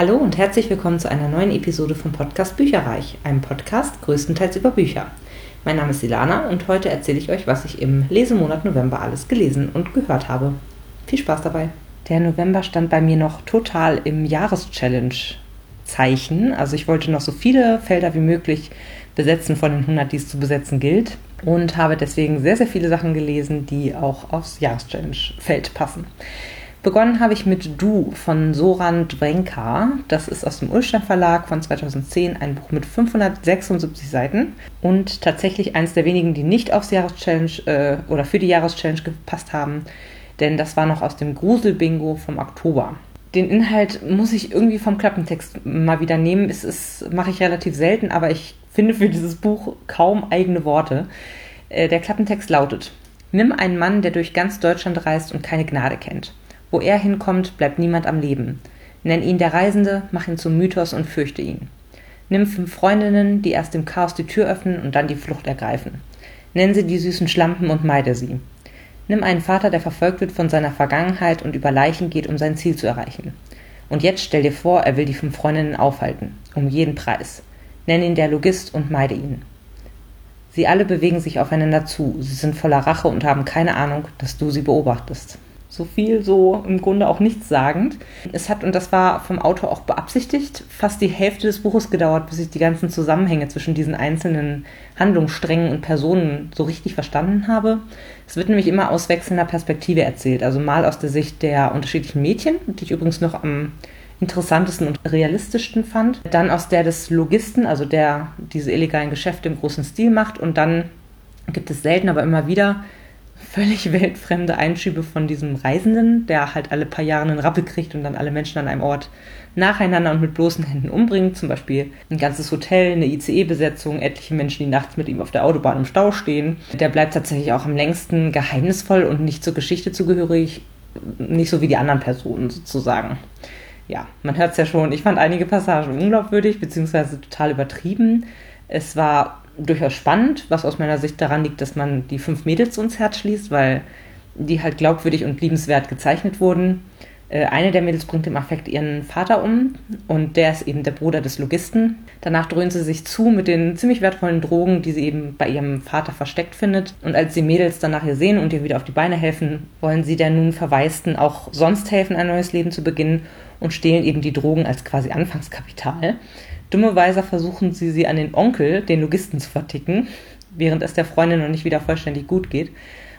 Hallo und herzlich willkommen zu einer neuen Episode vom Podcast Bücherreich, einem Podcast größtenteils über Bücher. Mein Name ist Ilana und heute erzähle ich euch, was ich im Lesemonat November alles gelesen und gehört habe. Viel Spaß dabei. Der November stand bei mir noch total im Jahreschallenge-Zeichen. Also ich wollte noch so viele Felder wie möglich besetzen von den 100, die es zu besetzen gilt und habe deswegen sehr, sehr viele Sachen gelesen, die auch aufs Jahreschallenge-Feld passen. Begonnen habe ich mit Du von Soran Drenka. Das ist aus dem Ulstein Verlag von 2010, ein Buch mit 576 Seiten und tatsächlich eines der wenigen, die nicht aufs Jahreschallenge äh, oder für die Jahreschallenge gepasst haben, denn das war noch aus dem Gruselbingo vom Oktober. Den Inhalt muss ich irgendwie vom Klappentext mal wieder nehmen. Es ist, mache ich relativ selten, aber ich finde für dieses Buch kaum eigene Worte. Äh, der Klappentext lautet: Nimm einen Mann, der durch ganz Deutschland reist und keine Gnade kennt. Wo er hinkommt, bleibt niemand am Leben. Nenn ihn der Reisende, mach ihn zum Mythos und fürchte ihn. Nimm fünf Freundinnen, die erst im Chaos die Tür öffnen und dann die Flucht ergreifen. Nenn sie die süßen Schlampen und meide sie. Nimm einen Vater, der verfolgt wird von seiner Vergangenheit und über Leichen geht, um sein Ziel zu erreichen. Und jetzt stell dir vor, er will die fünf Freundinnen aufhalten, um jeden Preis. Nenn ihn der Logist und meide ihn. Sie alle bewegen sich aufeinander zu, sie sind voller Rache und haben keine Ahnung, dass du sie beobachtest so viel so im Grunde auch nichts sagend. Es hat, und das war vom Autor auch beabsichtigt, fast die Hälfte des Buches gedauert, bis ich die ganzen Zusammenhänge zwischen diesen einzelnen Handlungssträngen und Personen so richtig verstanden habe. Es wird nämlich immer aus wechselnder Perspektive erzählt, also mal aus der Sicht der unterschiedlichen Mädchen, die ich übrigens noch am interessantesten und realistischsten fand. Dann aus der des Logisten, also der diese illegalen Geschäfte im großen Stil macht. Und dann gibt es selten, aber immer wieder völlig weltfremde Einschübe von diesem Reisenden, der halt alle paar Jahre einen Rappel kriegt und dann alle Menschen an einem Ort nacheinander und mit bloßen Händen umbringt. Zum Beispiel ein ganzes Hotel, eine ICE-Besetzung, etliche Menschen, die nachts mit ihm auf der Autobahn im Stau stehen. Der bleibt tatsächlich auch am längsten geheimnisvoll und nicht zur Geschichte zugehörig, nicht so wie die anderen Personen sozusagen. Ja, man hört es ja schon. Ich fand einige Passagen unglaubwürdig beziehungsweise total übertrieben. Es war durchaus spannend, was aus meiner Sicht daran liegt, dass man die fünf Mädels uns Herz schließt, weil die halt glaubwürdig und liebenswert gezeichnet wurden. Äh, eine der Mädels bringt im Affekt ihren Vater um und der ist eben der Bruder des Logisten. Danach dröhnt sie sich zu mit den ziemlich wertvollen Drogen, die sie eben bei ihrem Vater versteckt findet. Und als die Mädels dann nachher sehen und ihr wieder auf die Beine helfen, wollen sie der nun Verwaisten auch sonst helfen, ein neues Leben zu beginnen und stehlen eben die Drogen als quasi Anfangskapital. Dummerweise versuchen sie, sie an den Onkel, den Logisten, zu verticken, während es der Freundin noch nicht wieder vollständig gut geht.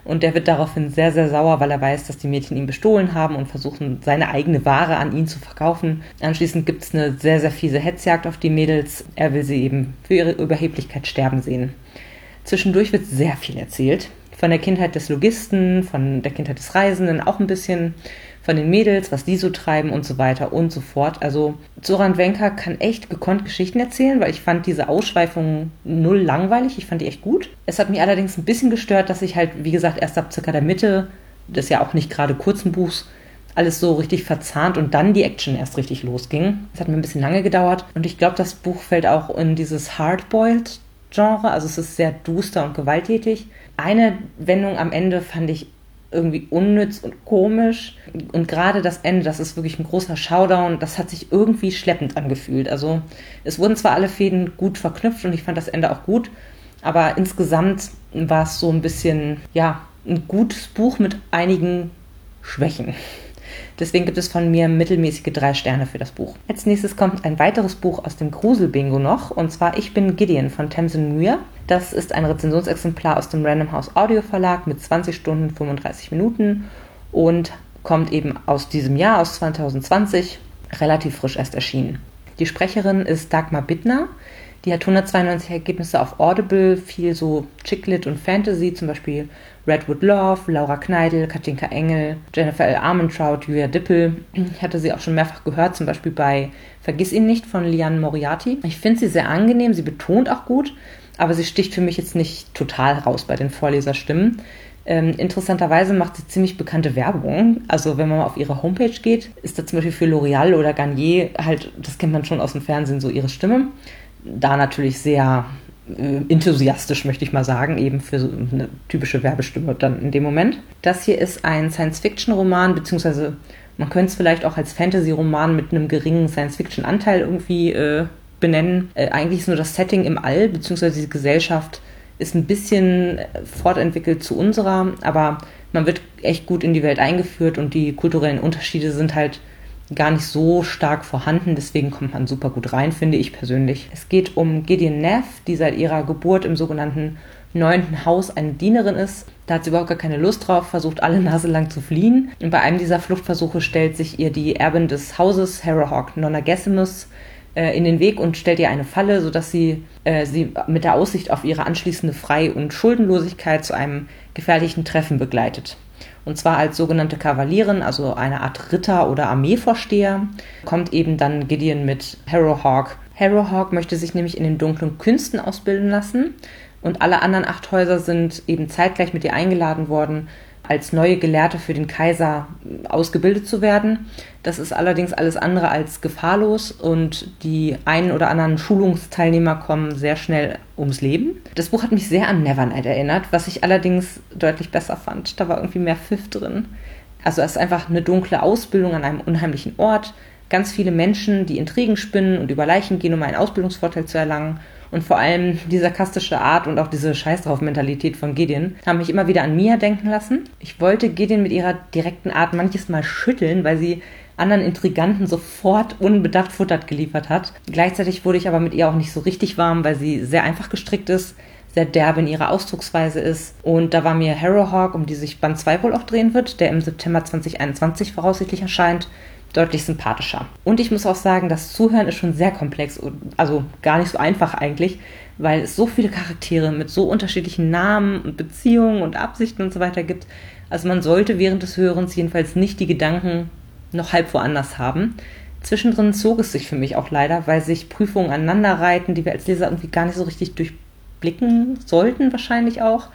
Und der wird daraufhin sehr, sehr sauer, weil er weiß, dass die Mädchen ihn bestohlen haben und versuchen, seine eigene Ware an ihn zu verkaufen. Anschließend gibt es eine sehr, sehr fiese Hetzjagd auf die Mädels. Er will sie eben für ihre Überheblichkeit sterben sehen. Zwischendurch wird sehr viel erzählt. Von der Kindheit des Logisten, von der Kindheit des Reisenden auch ein bisschen von den Mädels, was die so treiben und so weiter und so fort. Also Zoran Wenker kann echt gekonnt Geschichten erzählen, weil ich fand diese Ausschweifungen null langweilig. Ich fand die echt gut. Es hat mich allerdings ein bisschen gestört, dass ich halt, wie gesagt, erst ab circa der Mitte des ja auch nicht gerade kurzen Buchs alles so richtig verzahnt und dann die Action erst richtig losging. Es hat mir ein bisschen lange gedauert und ich glaube, das Buch fällt auch in dieses Hardboiled Genre, also es ist sehr duster und gewalttätig. Eine Wendung am Ende fand ich irgendwie unnütz und komisch. Und gerade das Ende, das ist wirklich ein großer Showdown, das hat sich irgendwie schleppend angefühlt. Also es wurden zwar alle Fäden gut verknüpft und ich fand das Ende auch gut, aber insgesamt war es so ein bisschen, ja, ein gutes Buch mit einigen Schwächen. Deswegen gibt es von mir mittelmäßige drei Sterne für das Buch. Als nächstes kommt ein weiteres Buch aus dem Grusel-Bingo noch, und zwar Ich bin Gideon von Tamsin Muir. Das ist ein Rezensionsexemplar aus dem Random House Audio Verlag mit 20 Stunden 35 Minuten und kommt eben aus diesem Jahr, aus 2020, relativ frisch erst erschienen. Die Sprecherin ist Dagmar Bittner. Die hat 192 Ergebnisse auf Audible, viel so Chicklit und Fantasy, zum Beispiel Redwood Love, Laura Kneidel, Katinka Engel, Jennifer L. Armentrout, Julia Dippel. Ich hatte sie auch schon mehrfach gehört, zum Beispiel bei Vergiss ihn nicht von Liane Moriarty. Ich finde sie sehr angenehm, sie betont auch gut, aber sie sticht für mich jetzt nicht total raus bei den Vorleserstimmen. Ähm, interessanterweise macht sie ziemlich bekannte Werbung. Also wenn man mal auf ihre Homepage geht, ist da zum Beispiel für L'Oreal oder Garnier halt, das kennt man schon aus dem Fernsehen, so ihre Stimme da natürlich sehr äh, enthusiastisch, möchte ich mal sagen, eben für so eine typische Werbestimme dann in dem Moment. Das hier ist ein Science-Fiction-Roman, beziehungsweise Man könnte es vielleicht auch als Fantasy-Roman mit einem geringen Science-Fiction-Anteil irgendwie äh, benennen. Äh, eigentlich ist nur das Setting im All, beziehungsweise die Gesellschaft ist ein bisschen äh, fortentwickelt zu unserer, aber man wird echt gut in die Welt eingeführt und die kulturellen Unterschiede sind halt gar nicht so stark vorhanden. Deswegen kommt man super gut rein, finde ich persönlich. Es geht um Gideon Neff, die seit ihrer Geburt im sogenannten neunten Haus eine Dienerin ist. Da hat sie überhaupt gar keine Lust drauf, versucht alle Nase lang zu fliehen. Und bei einem dieser Fluchtversuche stellt sich ihr die Erbin des Hauses, Harrowhawk Nonagesimus, äh, in den Weg und stellt ihr eine Falle, sodass sie äh, sie mit der Aussicht auf ihre anschließende Frei- und Schuldenlosigkeit zu einem gefährlichen Treffen begleitet. Und zwar als sogenannte Kavalierin, also eine Art Ritter oder Armeevorsteher, kommt eben dann Gideon mit Harrowhawk. Harrowhawk möchte sich nämlich in den dunklen Künsten ausbilden lassen und alle anderen acht Häuser sind eben zeitgleich mit ihr eingeladen worden, als neue Gelehrte für den Kaiser ausgebildet zu werden. Das ist allerdings alles andere als gefahrlos und die einen oder anderen Schulungsteilnehmer kommen sehr schnell ums Leben. Das Buch hat mich sehr an Nevernight erinnert, was ich allerdings deutlich besser fand. Da war irgendwie mehr Pfiff drin. Also es ist einfach eine dunkle Ausbildung an einem unheimlichen Ort, ganz viele Menschen, die Intrigen spinnen und über Leichen gehen, um einen Ausbildungsvorteil zu erlangen und vor allem die sarkastische Art und auch diese Scheiß drauf Mentalität von Gideon haben mich immer wieder an Mia denken lassen. Ich wollte Gideon mit ihrer direkten Art manches Mal schütteln, weil sie anderen Intriganten sofort unbedacht Futter geliefert hat. Gleichzeitig wurde ich aber mit ihr auch nicht so richtig warm, weil sie sehr einfach gestrickt ist, sehr derbe in ihrer Ausdrucksweise ist. Und da war mir Harrowhawk, um die sich Band 2 wohl auch drehen wird, der im September 2021 voraussichtlich erscheint, deutlich sympathischer. Und ich muss auch sagen, das Zuhören ist schon sehr komplex, also gar nicht so einfach eigentlich, weil es so viele Charaktere mit so unterschiedlichen Namen und Beziehungen und Absichten und so weiter gibt. Also man sollte während des Hörens jedenfalls nicht die Gedanken noch halb woanders haben. Zwischendrin zog es sich für mich auch leider, weil sich Prüfungen aneinander reiten, die wir als Leser irgendwie gar nicht so richtig durchblicken sollten, wahrscheinlich auch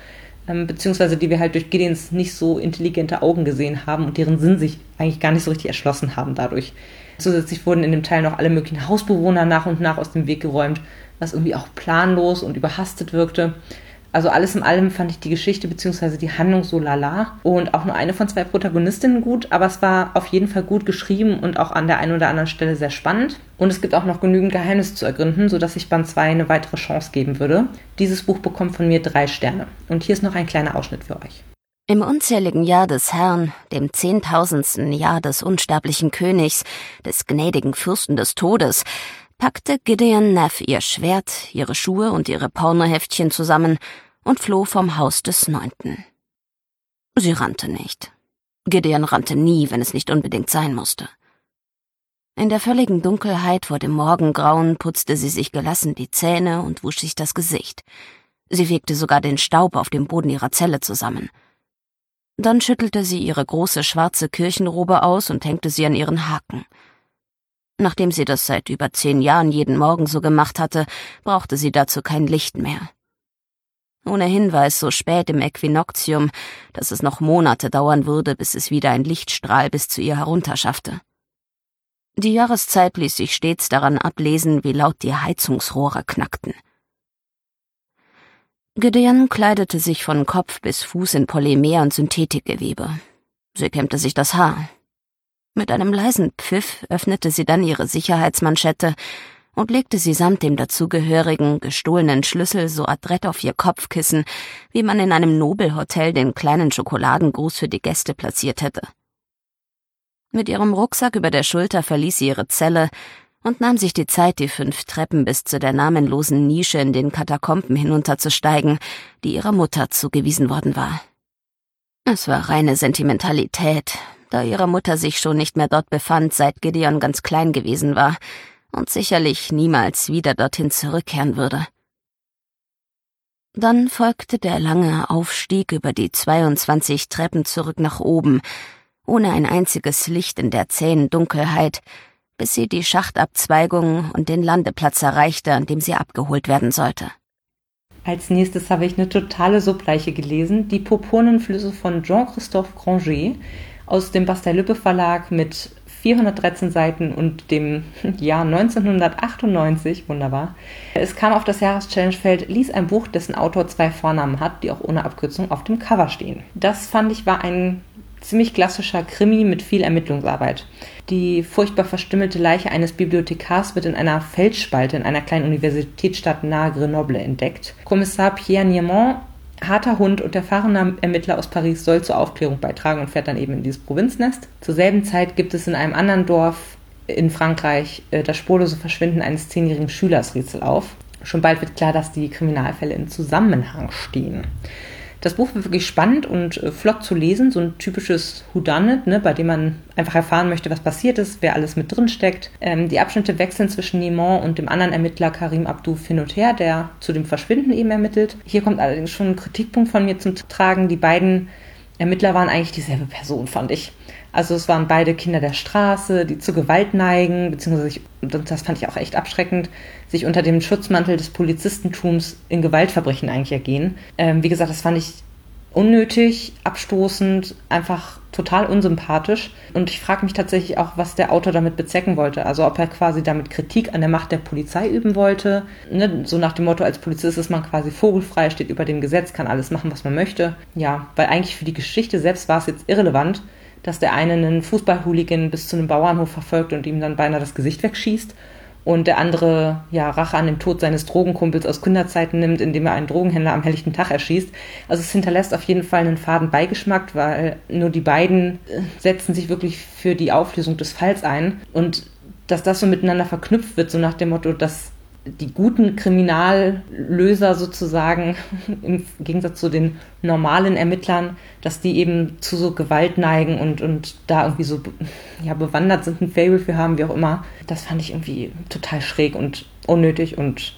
ähm, beziehungsweise die wir halt durch Gideons nicht so intelligente Augen gesehen haben und deren Sinn sich eigentlich gar nicht so richtig erschlossen haben dadurch. Zusätzlich wurden in dem Teil noch alle möglichen Hausbewohner nach und nach aus dem Weg geräumt, was irgendwie auch planlos und überhastet wirkte. Also alles in allem fand ich die Geschichte bzw. die Handlung so lala und auch nur eine von zwei Protagonistinnen gut, aber es war auf jeden Fall gut geschrieben und auch an der einen oder anderen Stelle sehr spannend. Und es gibt auch noch genügend Geheimnisse zu ergründen, sodass ich Band 2 eine weitere Chance geben würde. Dieses Buch bekommt von mir drei Sterne. Und hier ist noch ein kleiner Ausschnitt für euch. Im unzähligen Jahr des Herrn, dem zehntausendsten Jahr des unsterblichen Königs, des gnädigen Fürsten des Todes, packte Gideon Neff ihr Schwert, ihre Schuhe und ihre Pornoheftchen zusammen und floh vom Haus des Neunten. Sie rannte nicht. Gideon rannte nie, wenn es nicht unbedingt sein musste. In der völligen Dunkelheit vor dem Morgengrauen putzte sie sich gelassen die Zähne und wusch sich das Gesicht. Sie fegte sogar den Staub auf dem Boden ihrer Zelle zusammen. Dann schüttelte sie ihre große schwarze Kirchenrobe aus und hängte sie an ihren Haken. Nachdem sie das seit über zehn Jahren jeden Morgen so gemacht hatte, brauchte sie dazu kein Licht mehr. Ohnehin war es so spät im Äquinoktium, dass es noch Monate dauern würde, bis es wieder ein Lichtstrahl bis zu ihr herunterschaffte. Die Jahreszeit ließ sich stets daran ablesen, wie laut die Heizungsrohre knackten. Gideon kleidete sich von Kopf bis Fuß in Polymer und Synthetikgewebe. Sie kämmte sich das Haar. Mit einem leisen Pfiff öffnete sie dann ihre Sicherheitsmanschette und legte sie samt dem dazugehörigen, gestohlenen Schlüssel so adrett auf ihr Kopfkissen, wie man in einem Nobelhotel den kleinen Schokoladengruß für die Gäste platziert hätte. Mit ihrem Rucksack über der Schulter verließ sie ihre Zelle und nahm sich die Zeit, die fünf Treppen bis zu der namenlosen Nische in den Katakomben hinunterzusteigen, die ihrer Mutter zugewiesen worden war. Es war reine Sentimentalität, da ihre Mutter sich schon nicht mehr dort befand, seit Gideon ganz klein gewesen war, und sicherlich niemals wieder dorthin zurückkehren würde. Dann folgte der lange Aufstieg über die 22 Treppen zurück nach oben, ohne ein einziges Licht in der zähen Dunkelheit, bis sie die Schachtabzweigung und den Landeplatz erreichte, an dem sie abgeholt werden sollte. Als nächstes habe ich eine totale Subleiche gelesen, die Purpurnenflüsse von Jean-Christophe Granger aus dem Bastei-Lübbe Verlag mit 413 Seiten und dem Jahr 1998, wunderbar. Es kam auf das Jahreschallenge-Feld, ließ ein Buch, dessen Autor zwei Vornamen hat, die auch ohne Abkürzung auf dem Cover stehen. Das fand ich war ein ziemlich klassischer Krimi mit viel Ermittlungsarbeit. Die furchtbar verstümmelte Leiche eines Bibliothekars wird in einer Felsspalte in einer kleinen Universitätsstadt nahe Grenoble entdeckt. Kommissar Pierre Niemont harter Hund und erfahrener Ermittler aus Paris soll zur Aufklärung beitragen und fährt dann eben in dieses Provinznest. Zur selben Zeit gibt es in einem anderen Dorf in Frankreich äh, das spurlose Verschwinden eines zehnjährigen Schülers Rätsel auf. Schon bald wird klar, dass die Kriminalfälle in Zusammenhang stehen. Das Buch wird wirklich spannend und äh, flott zu lesen, so ein typisches Whodunit, ne, bei dem man einfach erfahren möchte, was passiert ist, wer alles mit drin steckt. Ähm, die Abschnitte wechseln zwischen Nimon und dem anderen Ermittler Karim Abdou hin und her, der zu dem Verschwinden eben ermittelt. Hier kommt allerdings schon ein Kritikpunkt von mir zum Tragen. Die beiden Ermittler waren eigentlich dieselbe Person, fand ich. Also es waren beide Kinder der Straße, die zu Gewalt neigen, beziehungsweise sich, das fand ich auch echt abschreckend, sich unter dem Schutzmantel des Polizistentums in Gewaltverbrechen eigentlich ergehen. Ähm, wie gesagt, das fand ich unnötig, abstoßend, einfach total unsympathisch. Und ich frage mich tatsächlich auch, was der Autor damit bezwecken wollte. Also ob er quasi damit Kritik an der Macht der Polizei üben wollte. Ne? So nach dem Motto, als Polizist ist man quasi vogelfrei, steht über dem Gesetz, kann alles machen, was man möchte. Ja, weil eigentlich für die Geschichte selbst war es jetzt irrelevant dass der eine einen Fußballhooligan bis zu einem Bauernhof verfolgt und ihm dann beinahe das Gesicht wegschießt und der andere ja Rache an dem Tod seines Drogenkumpels aus Kinderzeiten nimmt, indem er einen Drogenhändler am helllichten Tag erschießt. Also es hinterlässt auf jeden Fall einen faden Beigeschmack, weil nur die beiden äh, setzen sich wirklich für die Auflösung des Falls ein und dass das so miteinander verknüpft wird, so nach dem Motto, dass die guten Kriminallöser sozusagen, im Gegensatz zu den normalen Ermittlern, dass die eben zu so Gewalt neigen und, und da irgendwie so ja, bewandert sind, ein Fable für haben, wie auch immer. Das fand ich irgendwie total schräg und unnötig und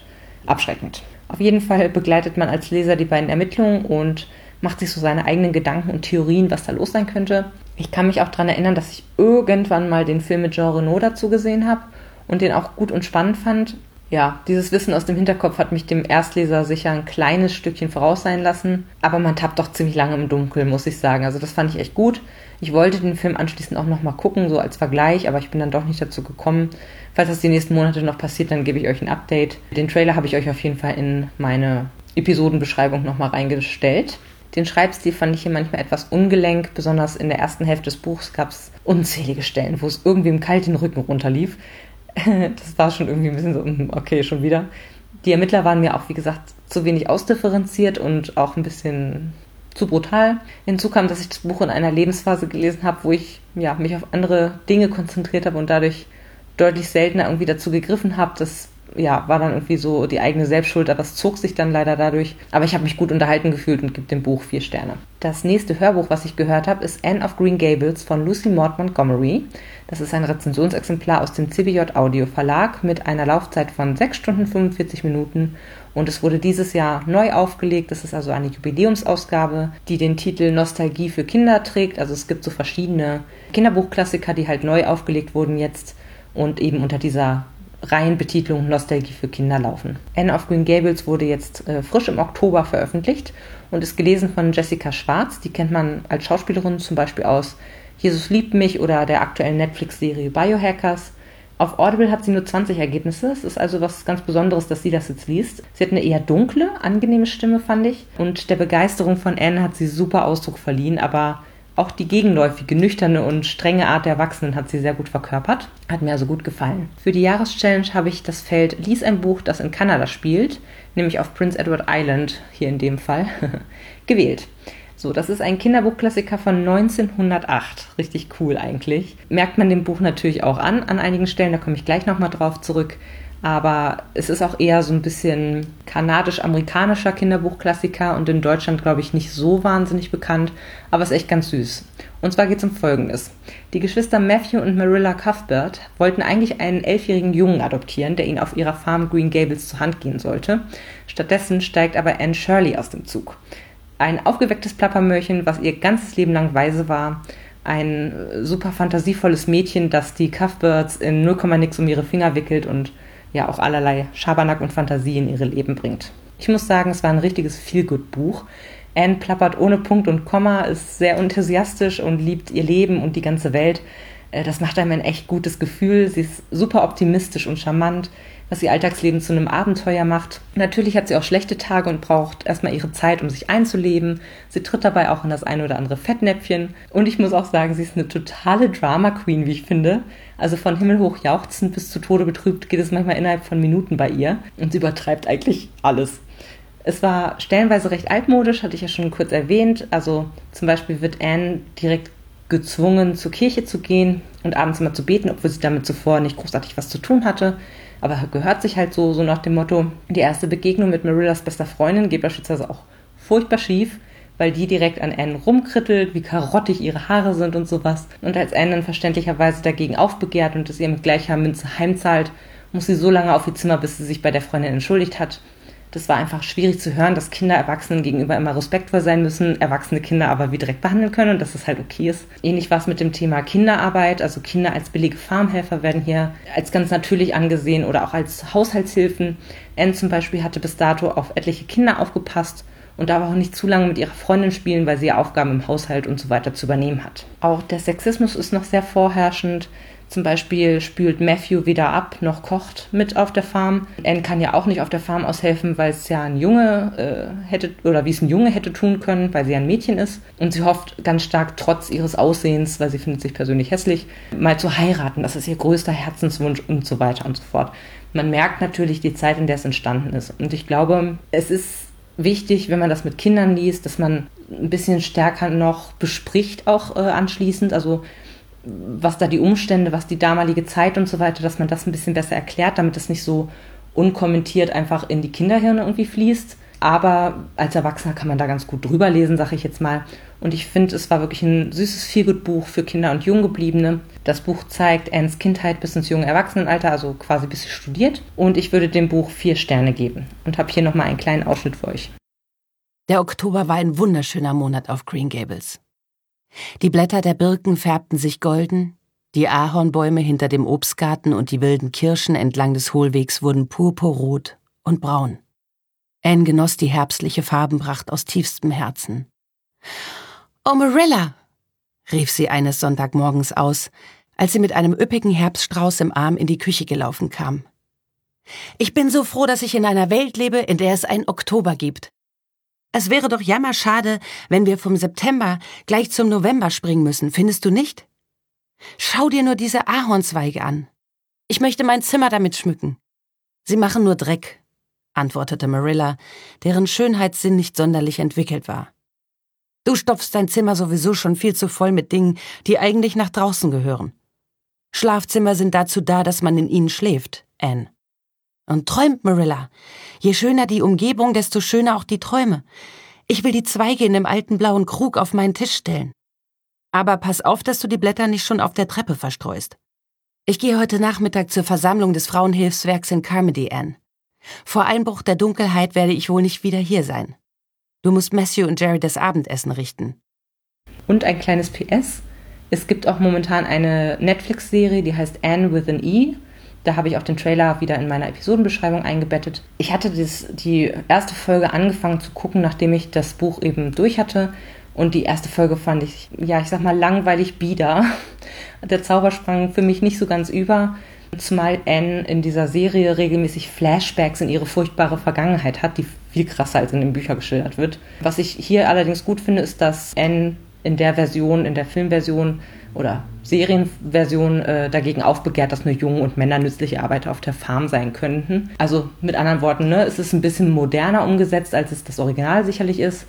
abschreckend. Auf jeden Fall begleitet man als Leser die beiden Ermittlungen und macht sich so seine eigenen Gedanken und Theorien, was da los sein könnte. Ich kann mich auch daran erinnern, dass ich irgendwann mal den Film mit Jean Renault dazu gesehen habe und den auch gut und spannend fand ja, dieses Wissen aus dem Hinterkopf hat mich dem Erstleser sicher ein kleines Stückchen voraus sein lassen. Aber man tappt doch ziemlich lange im Dunkeln, muss ich sagen. Also das fand ich echt gut. Ich wollte den Film anschließend auch nochmal gucken, so als Vergleich, aber ich bin dann doch nicht dazu gekommen. Falls das die nächsten Monate noch passiert, dann gebe ich euch ein Update. Den Trailer habe ich euch auf jeden Fall in meine Episodenbeschreibung nochmal reingestellt. Den Schreibstil fand ich hier manchmal etwas ungelenk, besonders in der ersten Hälfte des Buchs gab es unzählige Stellen, wo es irgendwie im Kalt den Rücken runterlief. das war schon irgendwie ein bisschen so, hm, okay, schon wieder. Die Ermittler waren mir auch, wie gesagt, zu wenig ausdifferenziert und auch ein bisschen zu brutal. Hinzu kam, dass ich das Buch in einer Lebensphase gelesen habe, wo ich ja, mich auf andere Dinge konzentriert habe und dadurch deutlich seltener irgendwie dazu gegriffen habe, das ja, war dann irgendwie so die eigene Selbstschuld, aber es zog sich dann leider dadurch. Aber ich habe mich gut unterhalten gefühlt und gebe dem Buch vier Sterne. Das nächste Hörbuch, was ich gehört habe, ist Anne of Green Gables von Lucy Maud Montgomery. Das ist ein Rezensionsexemplar aus dem CBJ Audio Verlag mit einer Laufzeit von 6 Stunden 45 Minuten und es wurde dieses Jahr neu aufgelegt. Das ist also eine Jubiläumsausgabe, die den Titel Nostalgie für Kinder trägt. Also es gibt so verschiedene Kinderbuchklassiker, die halt neu aufgelegt wurden jetzt und eben unter dieser Reihenbetitlung Nostalgie für Kinder laufen. Anne of Green Gables wurde jetzt äh, frisch im Oktober veröffentlicht und ist gelesen von Jessica Schwarz. Die kennt man als Schauspielerin zum Beispiel aus Jesus liebt mich oder der aktuellen Netflix-Serie Biohackers. Auf Audible hat sie nur 20 Ergebnisse. Es ist also was ganz Besonderes, dass sie das jetzt liest. Sie hat eine eher dunkle, angenehme Stimme, fand ich. Und der Begeisterung von Anne hat sie super Ausdruck verliehen, aber auch die gegenläufige, nüchterne und strenge Art der Erwachsenen hat sie sehr gut verkörpert. Hat mir also gut gefallen. Für die Jahreschallenge habe ich das Feld Lies ein Buch, das in Kanada spielt, nämlich auf Prince Edward Island, hier in dem Fall, gewählt. So, das ist ein Kinderbuchklassiker von 1908. Richtig cool eigentlich. Merkt man dem Buch natürlich auch an, an einigen Stellen, da komme ich gleich nochmal drauf zurück aber es ist auch eher so ein bisschen kanadisch-amerikanischer Kinderbuchklassiker und in Deutschland, glaube ich, nicht so wahnsinnig bekannt, aber ist echt ganz süß. Und zwar geht es um Folgendes. Die Geschwister Matthew und Marilla Cuthbert wollten eigentlich einen elfjährigen Jungen adoptieren, der ihnen auf ihrer Farm Green Gables zur Hand gehen sollte. Stattdessen steigt aber Anne Shirley aus dem Zug. Ein aufgewecktes Plappermörchen, was ihr ganzes Leben lang weise war, ein super fantasievolles Mädchen, das die Cuthberts in 0, nix um ihre Finger wickelt und ja auch allerlei Schabernack und Fantasie in ihre Leben bringt. Ich muss sagen, es war ein richtiges Feelgood-Buch. Anne plappert ohne Punkt und Komma, ist sehr enthusiastisch und liebt ihr Leben und die ganze Welt. Äh, das macht einem ein echt gutes Gefühl. Sie ist super optimistisch und charmant, was ihr Alltagsleben zu einem Abenteuer macht. Natürlich hat sie auch schlechte Tage und braucht erstmal ihre Zeit, um sich einzuleben. Sie tritt dabei auch in das eine oder andere Fettnäpfchen. Und ich muss auch sagen, sie ist eine totale Drama Queen, wie ich finde. Also von himmelhoch jauchzend bis zu Tode betrübt geht es manchmal innerhalb von Minuten bei ihr. Und sie übertreibt eigentlich alles. Es war stellenweise recht altmodisch, hatte ich ja schon kurz erwähnt. Also zum Beispiel wird Anne direkt gezwungen, zur Kirche zu gehen und abends immer zu beten, obwohl sie damit zuvor nicht großartig was zu tun hatte. Aber gehört sich halt so, so nach dem Motto, die erste Begegnung mit Marillas bester Freundin geht beispielsweise auch furchtbar schief, weil die direkt an Anne rumkrittelt, wie karottig ihre Haare sind und sowas. Und als Anne dann verständlicherweise dagegen aufbegehrt und es ihr mit gleicher Münze heimzahlt, muss sie so lange auf ihr Zimmer, bis sie sich bei der Freundin entschuldigt hat das war einfach schwierig zu hören, dass Kinder Erwachsenen gegenüber immer respektvoll sein müssen, erwachsene Kinder aber wie direkt behandeln können und dass es halt okay ist. Ähnlich war es mit dem Thema Kinderarbeit. Also Kinder als billige Farmhelfer werden hier als ganz natürlich angesehen oder auch als Haushaltshilfen. Anne zum Beispiel hatte bis dato auf etliche Kinder aufgepasst und darf auch nicht zu lange mit ihrer Freundin spielen, weil sie Aufgaben im Haushalt und so weiter zu übernehmen hat. Auch der Sexismus ist noch sehr vorherrschend. Zum Beispiel spült Matthew weder ab noch kocht mit auf der Farm. Anne kann ja auch nicht auf der Farm aushelfen, weil es ja ein Junge äh, hätte oder wie es ein Junge hätte tun können, weil sie ein Mädchen ist. Und sie hofft ganz stark, trotz ihres Aussehens, weil sie findet sich persönlich hässlich, mal zu heiraten. Das ist ihr größter Herzenswunsch und so weiter und so fort. Man merkt natürlich die Zeit, in der es entstanden ist. Und ich glaube, es ist wichtig, wenn man das mit Kindern liest, dass man ein bisschen stärker noch bespricht, auch äh, anschließend. Also was da die Umstände, was die damalige Zeit und so weiter, dass man das ein bisschen besser erklärt, damit es nicht so unkommentiert einfach in die Kinderhirne irgendwie fließt. Aber als Erwachsener kann man da ganz gut drüber lesen, sage ich jetzt mal. Und ich finde, es war wirklich ein süßes Feelgood-Buch für Kinder und Junggebliebene. Das Buch zeigt Annes Kindheit bis ins junge Erwachsenenalter, also quasi bis sie studiert. Und ich würde dem Buch vier Sterne geben. Und habe hier nochmal einen kleinen Ausschnitt für euch. Der Oktober war ein wunderschöner Monat auf Green Gables. Die Blätter der Birken färbten sich golden, die Ahornbäume hinter dem Obstgarten und die wilden Kirschen entlang des Hohlwegs wurden purpurrot und braun. Anne genoss die herbstliche Farbenpracht aus tiefstem Herzen. Oh, Marilla! rief sie eines Sonntagmorgens aus, als sie mit einem üppigen Herbststrauß im Arm in die Küche gelaufen kam. Ich bin so froh, dass ich in einer Welt lebe, in der es ein Oktober gibt. Es wäre doch jammerschade, wenn wir vom September gleich zum November springen müssen, findest du nicht? Schau dir nur diese Ahornzweige an. Ich möchte mein Zimmer damit schmücken. Sie machen nur Dreck, antwortete Marilla, deren Schönheitssinn nicht sonderlich entwickelt war. Du stopfst dein Zimmer sowieso schon viel zu voll mit Dingen, die eigentlich nach draußen gehören. Schlafzimmer sind dazu da, dass man in ihnen schläft, Anne. Und träumt, Marilla. Je schöner die Umgebung, desto schöner auch die Träume. Ich will die Zweige in dem alten blauen Krug auf meinen Tisch stellen. Aber pass auf, dass du die Blätter nicht schon auf der Treppe verstreust. Ich gehe heute Nachmittag zur Versammlung des Frauenhilfswerks in Carmody, Anne. Vor Einbruch der Dunkelheit werde ich wohl nicht wieder hier sein. Du musst Matthew und Jerry das Abendessen richten. Und ein kleines PS. Es gibt auch momentan eine Netflix-Serie, die heißt Anne with an E. Da habe ich auch den Trailer wieder in meiner Episodenbeschreibung eingebettet. Ich hatte das, die erste Folge angefangen zu gucken, nachdem ich das Buch eben durch hatte. Und die erste Folge fand ich, ja, ich sag mal, langweilig bieder. Der Zauber sprang für mich nicht so ganz über. Zumal Anne in dieser Serie regelmäßig Flashbacks in ihre furchtbare Vergangenheit hat, die viel krasser als in den Büchern geschildert wird. Was ich hier allerdings gut finde, ist, dass Anne in der Version, in der Filmversion oder Serienversion äh, dagegen aufbegehrt, dass nur Jungen und Männer nützliche Arbeiter auf der Farm sein könnten. Also mit anderen Worten, ne, es ist ein bisschen moderner umgesetzt, als es das Original sicherlich ist.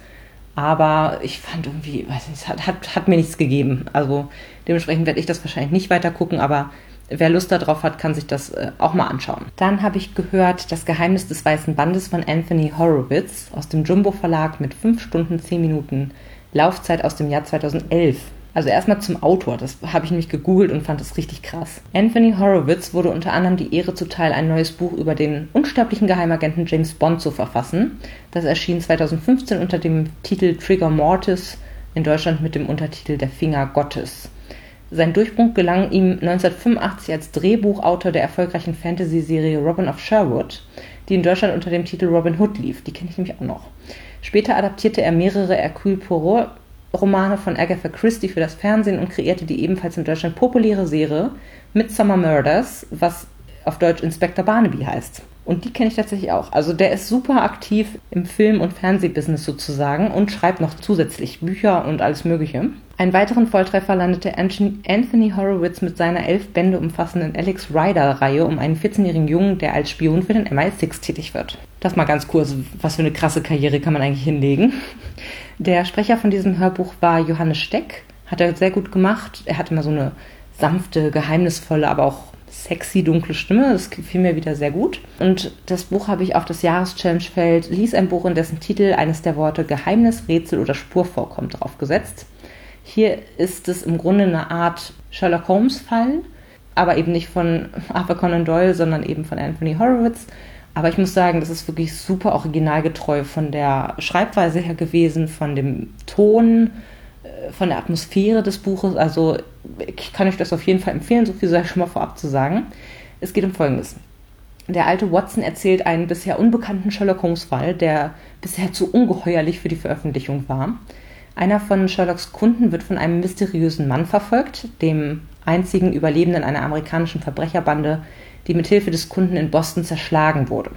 Aber ich fand irgendwie, weiß nicht, es hat, hat, hat mir nichts gegeben. Also dementsprechend werde ich das wahrscheinlich nicht weiter gucken, aber wer Lust darauf hat, kann sich das äh, auch mal anschauen. Dann habe ich gehört Das Geheimnis des Weißen Bandes von Anthony Horowitz aus dem Jumbo Verlag mit 5 Stunden 10 Minuten Laufzeit aus dem Jahr 2011. Also erstmal zum Autor, das habe ich nämlich gegoogelt und fand das richtig krass. Anthony Horowitz wurde unter anderem die Ehre zuteil, ein neues Buch über den unsterblichen Geheimagenten James Bond zu verfassen. Das erschien 2015 unter dem Titel Trigger Mortis, in Deutschland mit dem Untertitel Der Finger Gottes. Sein Durchbruch gelang ihm 1985 als Drehbuchautor der erfolgreichen Fantasy-Serie Robin of Sherwood, die in Deutschland unter dem Titel Robin Hood lief. Die kenne ich nämlich auch noch. Später adaptierte er mehrere Hercule Poirot Romane von Agatha Christie für das Fernsehen und kreierte die ebenfalls in Deutschland populäre Serie Midsummer Murders, was auf Deutsch Inspector Barnaby heißt. Und die kenne ich tatsächlich auch. Also der ist super aktiv im Film- und Fernsehbusiness sozusagen und schreibt noch zusätzlich Bücher und alles Mögliche. Einen weiteren Volltreffer landete Anthony Horowitz mit seiner elf Bände umfassenden Alex Rider-Reihe um einen 14-jährigen Jungen, der als Spion für den MI6 tätig wird. Das mal ganz kurz, was für eine krasse Karriere kann man eigentlich hinlegen. Der Sprecher von diesem Hörbuch war Johannes Steck, hat er sehr gut gemacht. Er hatte immer so eine sanfte, geheimnisvolle, aber auch sexy, dunkle Stimme. Das gefiel mir wieder sehr gut. Und das Buch habe ich auf das Jahreschallenge-Feld Lies ein Buch, in dessen Titel eines der Worte Geheimnis, Rätsel oder Spur vorkommt, draufgesetzt. Hier ist es im Grunde eine Art Sherlock Holmes-Fall, aber eben nicht von Arthur Conan Doyle, sondern eben von Anthony Horowitz. Aber ich muss sagen, das ist wirklich super originalgetreu von der Schreibweise her gewesen, von dem Ton, äh, von der Atmosphäre des Buches. Also ich kann euch das auf jeden Fall empfehlen, so viel sei schon mal vorab zu sagen. Es geht um Folgendes. Der alte Watson erzählt einen bisher unbekannten Sherlock Holmes-Fall, der bisher zu ungeheuerlich für die Veröffentlichung war. Einer von Sherlocks Kunden wird von einem mysteriösen Mann verfolgt, dem einzigen Überlebenden einer amerikanischen Verbrecherbande, die mit Hilfe des Kunden in Boston zerschlagen wurde.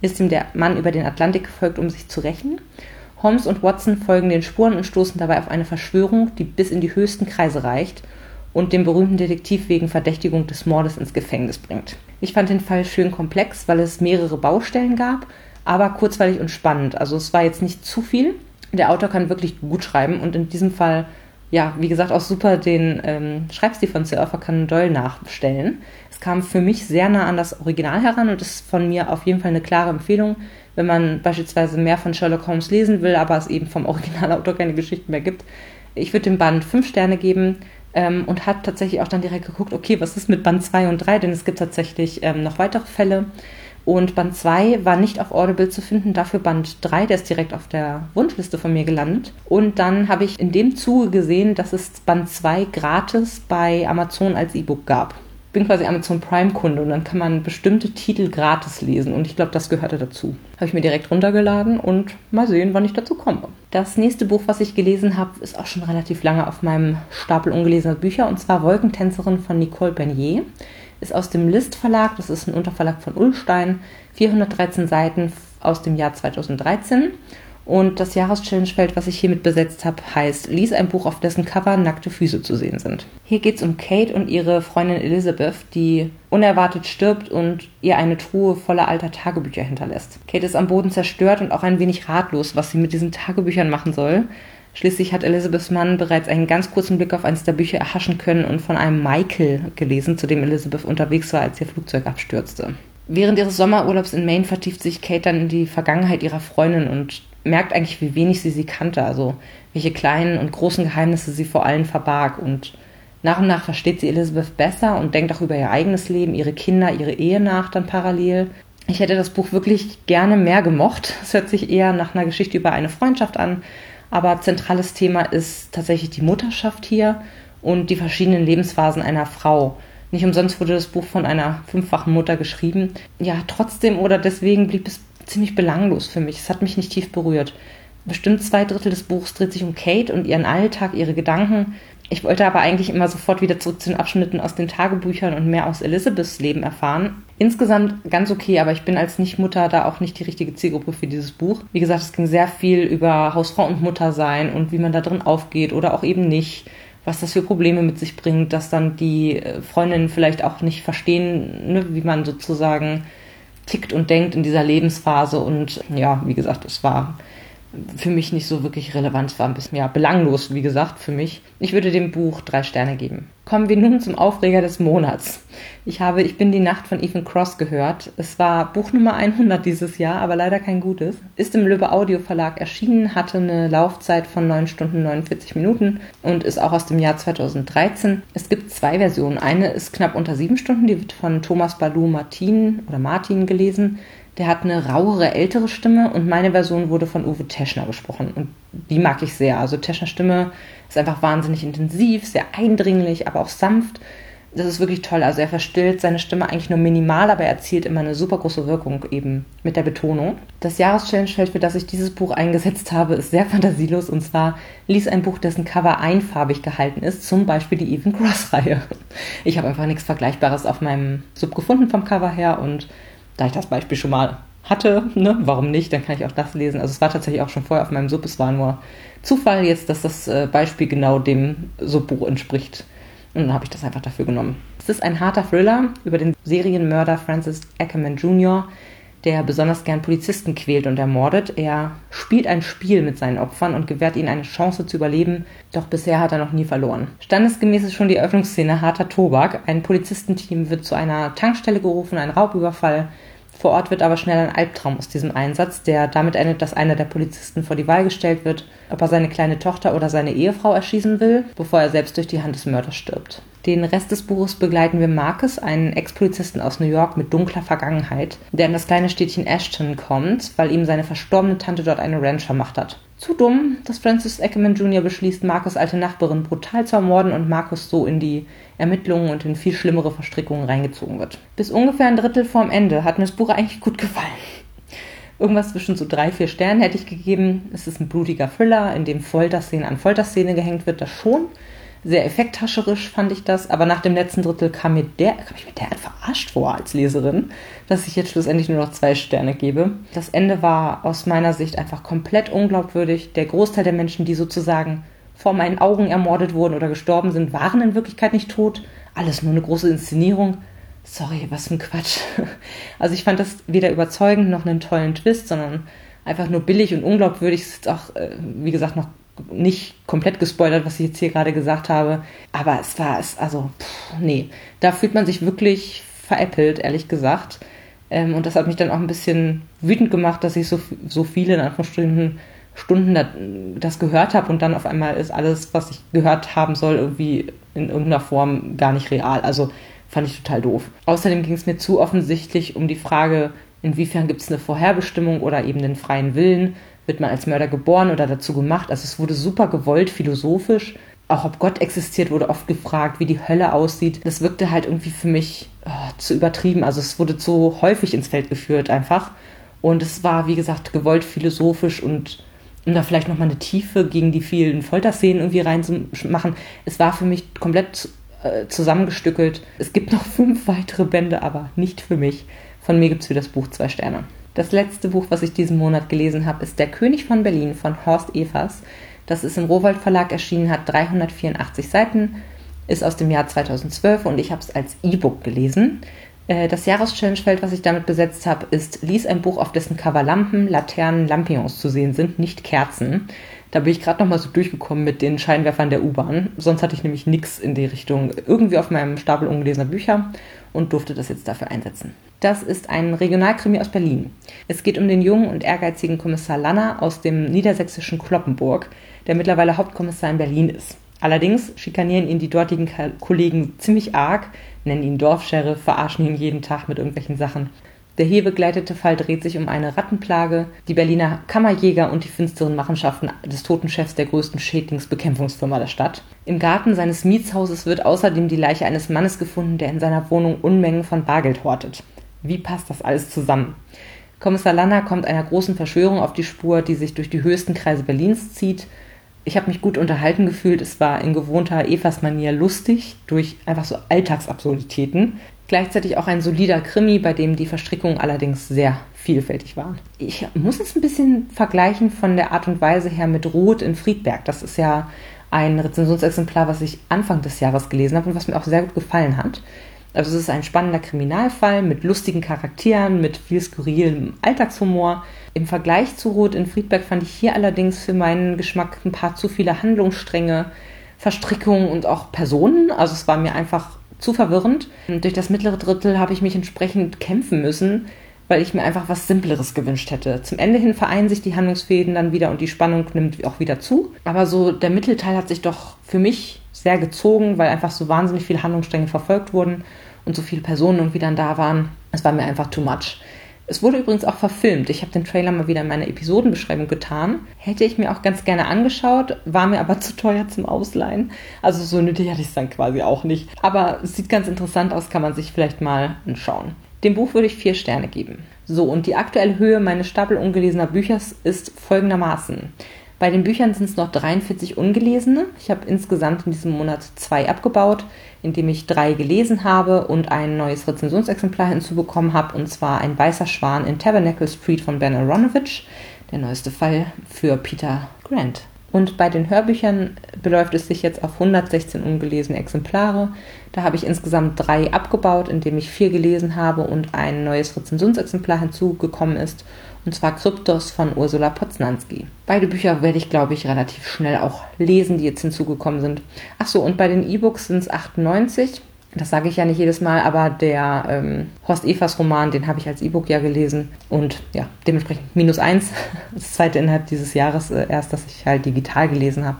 Ist ihm der Mann über den Atlantik gefolgt, um sich zu rächen Holmes und Watson folgen den Spuren und stoßen dabei auf eine Verschwörung, die bis in die höchsten Kreise reicht und den berühmten Detektiv wegen Verdächtigung des Mordes ins Gefängnis bringt. Ich fand den Fall schön komplex, weil es mehrere Baustellen gab, aber kurzweilig und spannend. Also es war jetzt nicht zu viel. Der Autor kann wirklich gut schreiben und in diesem Fall, ja, wie gesagt, auch super den ähm, Schreibstil von Sir Arthur Conan Doyle nachstellen. Es kam für mich sehr nah an das Original heran und ist von mir auf jeden Fall eine klare Empfehlung, wenn man beispielsweise mehr von Sherlock Holmes lesen will, aber es eben vom Originalautor keine Geschichten mehr gibt. Ich würde dem Band fünf Sterne geben ähm, und habe tatsächlich auch dann direkt geguckt, okay, was ist mit Band 2 und 3, denn es gibt tatsächlich ähm, noch weitere Fälle. Und Band 2 war nicht auf Audible zu finden, dafür Band 3, der ist direkt auf der Wunschliste von mir gelandet. Und dann habe ich in dem Zuge gesehen, dass es Band 2 gratis bei Amazon als E-Book gab bin quasi Amazon Prime-Kunde und dann kann man bestimmte Titel gratis lesen und ich glaube, das gehörte dazu. Habe ich mir direkt runtergeladen und mal sehen, wann ich dazu komme. Das nächste Buch, was ich gelesen habe, ist auch schon relativ lange auf meinem Stapel ungelesener Bücher und zwar Wolkentänzerin von Nicole Bernier. Ist aus dem List Verlag, das ist ein Unterverlag von Ulstein, 413 Seiten aus dem Jahr 2013 und das Jahreschallenge-Feld, was ich hiermit besetzt habe, heißt Lies ein Buch, auf dessen Cover nackte Füße zu sehen sind. Hier geht es um Kate und ihre Freundin Elizabeth, die unerwartet stirbt und ihr eine Truhe voller alter Tagebücher hinterlässt. Kate ist am Boden zerstört und auch ein wenig ratlos, was sie mit diesen Tagebüchern machen soll. Schließlich hat Elizabeths Mann bereits einen ganz kurzen Blick auf eines der Bücher erhaschen können und von einem Michael gelesen, zu dem Elizabeth unterwegs war, als ihr Flugzeug abstürzte. Während ihres Sommerurlaubs in Maine vertieft sich Kate dann in die Vergangenheit ihrer Freundin und merkt eigentlich, wie wenig sie sie kannte, also welche kleinen und großen Geheimnisse sie vor allem verbarg. Und nach und nach versteht sie Elizabeth besser und denkt auch über ihr eigenes Leben, ihre Kinder, ihre Ehe nach dann parallel. Ich hätte das Buch wirklich gerne mehr gemocht. Es hört sich eher nach einer Geschichte über eine Freundschaft an, aber zentrales Thema ist tatsächlich die Mutterschaft hier und die verschiedenen Lebensphasen einer Frau. Nicht umsonst wurde das Buch von einer fünffachen Mutter geschrieben. Ja, trotzdem oder deswegen blieb es ziemlich belanglos für mich. Es hat mich nicht tief berührt. Bestimmt zwei Drittel des Buchs dreht sich um Kate und ihren Alltag, ihre Gedanken. Ich wollte aber eigentlich immer sofort wieder zurück zu den Abschnitten aus den Tagebüchern und mehr aus Elizabeths Leben erfahren. Insgesamt ganz okay, aber ich bin als Nichtmutter da auch nicht die richtige Zielgruppe für dieses Buch. Wie gesagt, es ging sehr viel über Hausfrau und Mutter sein und wie man da drin aufgeht oder auch eben nicht was das für Probleme mit sich bringt, dass dann die äh, Freundinnen vielleicht auch nicht verstehen, ne, wie man sozusagen tickt und denkt in dieser Lebensphase. Und ja, wie gesagt, es war für mich nicht so wirklich relevant. War ein bisschen ja, belanglos, wie gesagt, für mich. Ich würde dem Buch drei Sterne geben. Kommen wir nun zum Aufreger des Monats. Ich habe Ich bin die Nacht von Ethan Cross gehört. Es war Buch Nummer 100 dieses Jahr, aber leider kein gutes. Ist im Löwe Audio Verlag erschienen, hatte eine Laufzeit von 9 Stunden 49 Minuten und ist auch aus dem Jahr 2013. Es gibt zwei Versionen. Eine ist knapp unter 7 Stunden, die wird von Thomas Balou Martin oder Martin gelesen. Der hat eine rauere, ältere Stimme und meine Version wurde von Uwe Teschner gesprochen. Und die mag ich sehr. Also Teschner Stimme ist einfach wahnsinnig intensiv, sehr eindringlich, aber auch sanft. das ist wirklich toll. Also er verstillt seine Stimme eigentlich nur minimal, aber er erzielt immer eine super große Wirkung eben mit der Betonung. Das Jahreschallenge-Feld, für das ich dieses Buch eingesetzt habe, ist sehr fantasielos und zwar ließ ein Buch, dessen Cover einfarbig gehalten ist, zum Beispiel die Even Cross-Reihe. Ich habe einfach nichts Vergleichbares auf meinem Sub gefunden vom Cover her und da ich das Beispiel schon mal hatte, ne, warum nicht, dann kann ich auch das lesen. Also es war tatsächlich auch schon vorher auf meinem Sub, es war nur Zufall jetzt, dass das äh, Beispiel genau dem Subbuch entspricht. Und dann habe ich das einfach dafür genommen. Es ist ein harter Thriller über den Serienmörder Francis Ackerman Jr., der besonders gern Polizisten quält und ermordet. Er spielt ein Spiel mit seinen Opfern und gewährt ihnen eine Chance zu überleben, doch bisher hat er noch nie verloren. Standesgemäß ist schon die Eröffnungsszene harter Tobak. Ein Polizistenteam wird zu einer Tankstelle gerufen, ein Raubüberfall vor Ort wird aber schnell ein Albtraum aus diesem Einsatz, der damit endet, dass einer der Polizisten vor die Wahl gestellt wird, ob er seine kleine Tochter oder seine Ehefrau erschießen will, bevor er selbst durch die Hand des Mörders stirbt. Den Rest des Buches begleiten wir Marcus, einen Ex-Polizisten aus New York mit dunkler Vergangenheit, der in das kleine Städtchen Ashton kommt, weil ihm seine verstorbene Tante dort eine Ranch vermacht hat. Zu dumm, dass Francis Ackerman Jr. beschließt, Marcus alte Nachbarin brutal zu ermorden und Marcus so in die Ermittlungen und in viel schlimmere Verstrickungen reingezogen wird. Bis ungefähr ein Drittel vorm Ende hat mir das Buch eigentlich gut gefallen. Irgendwas zwischen so drei, vier Sternen hätte ich gegeben. Es ist ein blutiger Thriller, in dem Folterszene an Folterszene gehängt wird, das schon. Sehr effekthascherisch fand ich das, aber nach dem letzten Drittel kam mir der, kam ich mir derart verarscht vor als Leserin, dass ich jetzt schlussendlich nur noch zwei Sterne gebe. Das Ende war aus meiner Sicht einfach komplett unglaubwürdig. Der Großteil der Menschen, die sozusagen vor meinen Augen ermordet wurden oder gestorben sind, waren in Wirklichkeit nicht tot. Alles nur eine große Inszenierung. Sorry, was für ein Quatsch. Also ich fand das weder überzeugend noch einen tollen Twist, sondern einfach nur billig und unglaubwürdig. Es ist auch, äh, wie gesagt, noch nicht komplett gespoilert, was ich jetzt hier gerade gesagt habe. Aber es war es, also, pff, nee. Da fühlt man sich wirklich veräppelt, ehrlich gesagt. Ähm, und das hat mich dann auch ein bisschen wütend gemacht, dass ich so, so viele in Anführungsstrichen Stunden das gehört habe und dann auf einmal ist alles, was ich gehört haben soll, irgendwie in irgendeiner Form gar nicht real. Also fand ich total doof. Außerdem ging es mir zu offensichtlich um die Frage, inwiefern gibt es eine Vorherbestimmung oder eben den freien Willen. Wird man als Mörder geboren oder dazu gemacht? Also es wurde super gewollt, philosophisch. Auch ob Gott existiert, wurde oft gefragt, wie die Hölle aussieht. Das wirkte halt irgendwie für mich oh, zu übertrieben. Also es wurde zu häufig ins Feld geführt einfach. Und es war, wie gesagt, gewollt philosophisch und um da vielleicht nochmal eine Tiefe gegen die vielen Folterszenen irgendwie reinzumachen. Es war für mich komplett äh, zusammengestückelt. Es gibt noch fünf weitere Bände, aber nicht für mich. Von mir gibt es für das Buch zwei Sterne. Das letzte Buch, was ich diesen Monat gelesen habe, ist Der König von Berlin von Horst Evers. Das ist im Rowold Verlag erschienen, hat 384 Seiten, ist aus dem Jahr 2012 und ich habe es als E-Book gelesen. Äh, das Jahreschallenge-Feld, was ich damit besetzt habe, ist Lies ein Buch, auf dessen Cover Lampen, Laternen, Lampions zu sehen sind, nicht Kerzen. Da bin ich gerade noch mal so durchgekommen mit den Scheinwerfern der U-Bahn. Sonst hatte ich nämlich nichts in die Richtung irgendwie auf meinem Stapel ungelesener Bücher und durfte das jetzt dafür einsetzen. Das ist ein Regionalkrimi aus Berlin. Es geht um den jungen und ehrgeizigen Kommissar Lanner aus dem niedersächsischen Kloppenburg, der mittlerweile Hauptkommissar in Berlin ist. Allerdings schikanieren ihn die dortigen Kollegen ziemlich arg, nennen ihn Dorfsheriff, verarschen ihn jeden Tag mit irgendwelchen Sachen. Der hier begleitete Fall dreht sich um eine Rattenplage, die Berliner Kammerjäger und die finsteren Machenschaften des Totenchefs der größten Schädlingsbekämpfungsfirma der Stadt. Im Garten seines Mietshauses wird außerdem die Leiche eines Mannes gefunden, der in seiner Wohnung Unmengen von Bargeld hortet. Wie passt das alles zusammen? Kommissar Lanner kommt einer großen Verschwörung auf die Spur, die sich durch die höchsten Kreise Berlins zieht ich habe mich gut unterhalten gefühlt. Es war in gewohnter Evas-Manier lustig, durch einfach so Alltagsabsurditäten. Gleichzeitig auch ein solider Krimi, bei dem die Verstrickungen allerdings sehr vielfältig waren. Ich muss es ein bisschen vergleichen von der Art und Weise her mit Roth in Friedberg. Das ist ja ein Rezensionsexemplar, was ich Anfang des Jahres gelesen habe und was mir auch sehr gut gefallen hat. Also es ist ein spannender Kriminalfall mit lustigen Charakteren, mit viel skurrilem Alltagshumor. Im Vergleich zu Rot in Friedberg fand ich hier allerdings für meinen Geschmack ein paar zu viele Handlungsstränge, Verstrickungen und auch Personen. Also es war mir einfach zu verwirrend. Und durch das mittlere Drittel habe ich mich entsprechend kämpfen müssen, weil ich mir einfach was Simpleres gewünscht hätte. Zum Ende hin vereinen sich die Handlungsfäden dann wieder und die Spannung nimmt auch wieder zu. Aber so der Mittelteil hat sich doch für mich sehr gezogen, weil einfach so wahnsinnig viele Handlungsstränge verfolgt wurden und so viele Personen irgendwie dann da waren. Es war mir einfach too much. Es wurde übrigens auch verfilmt. Ich habe den Trailer mal wieder in meiner Episodenbeschreibung getan. Hätte ich mir auch ganz gerne angeschaut, war mir aber zu teuer zum Ausleihen. Also so nötig hatte ich es dann quasi auch nicht. Aber es sieht ganz interessant aus, kann man sich vielleicht mal anschauen. Dem Buch würde ich vier Sterne geben. So, und die aktuelle Höhe meines Stapel ungelesener Bücher ist folgendermaßen. Bei den Büchern sind es noch 43 ungelesene. Ich habe insgesamt in diesem Monat zwei abgebaut, indem ich drei gelesen habe und ein neues Rezensionsexemplar hinzubekommen habe, und zwar ein weißer Schwan in Tabernacle Street von Ben Aronovich, der neueste Fall für Peter Grant. Und bei den Hörbüchern beläuft es sich jetzt auf 116 ungelesene Exemplare. Da habe ich insgesamt drei abgebaut, indem ich vier gelesen habe und ein neues Rezensionsexemplar hinzugekommen ist, und zwar Kryptos von Ursula Poznanski. Beide Bücher werde ich, glaube ich, relativ schnell auch lesen, die jetzt hinzugekommen sind. Achso, und bei den E-Books sind es 98 das sage ich ja nicht jedes Mal, aber der ähm, Horst Evers Roman, den habe ich als E-Book ja gelesen und ja, dementsprechend minus eins. Das zweite innerhalb dieses Jahres äh, erst, dass ich halt digital gelesen habe.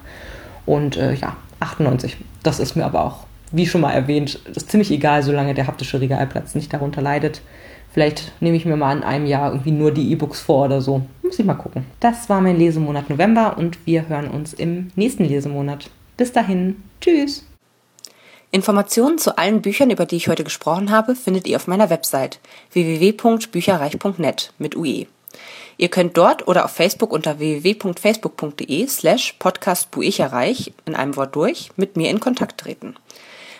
Und äh, ja, 98. Das ist mir aber auch, wie schon mal erwähnt, ist ziemlich egal, solange der haptische Regalplatz nicht darunter leidet. Vielleicht nehme ich mir mal in einem Jahr irgendwie nur die E-Books vor oder so. Muss ich mal gucken. Das war mein Lesemonat November und wir hören uns im nächsten Lesemonat. Bis dahin. Tschüss. Informationen zu allen Büchern, über die ich heute gesprochen habe, findet ihr auf meiner Website www.bücherreich.net mit UE. Ihr könnt dort oder auf Facebook unter www.facebook.de slash podcastbuicherreich in einem Wort durch mit mir in Kontakt treten.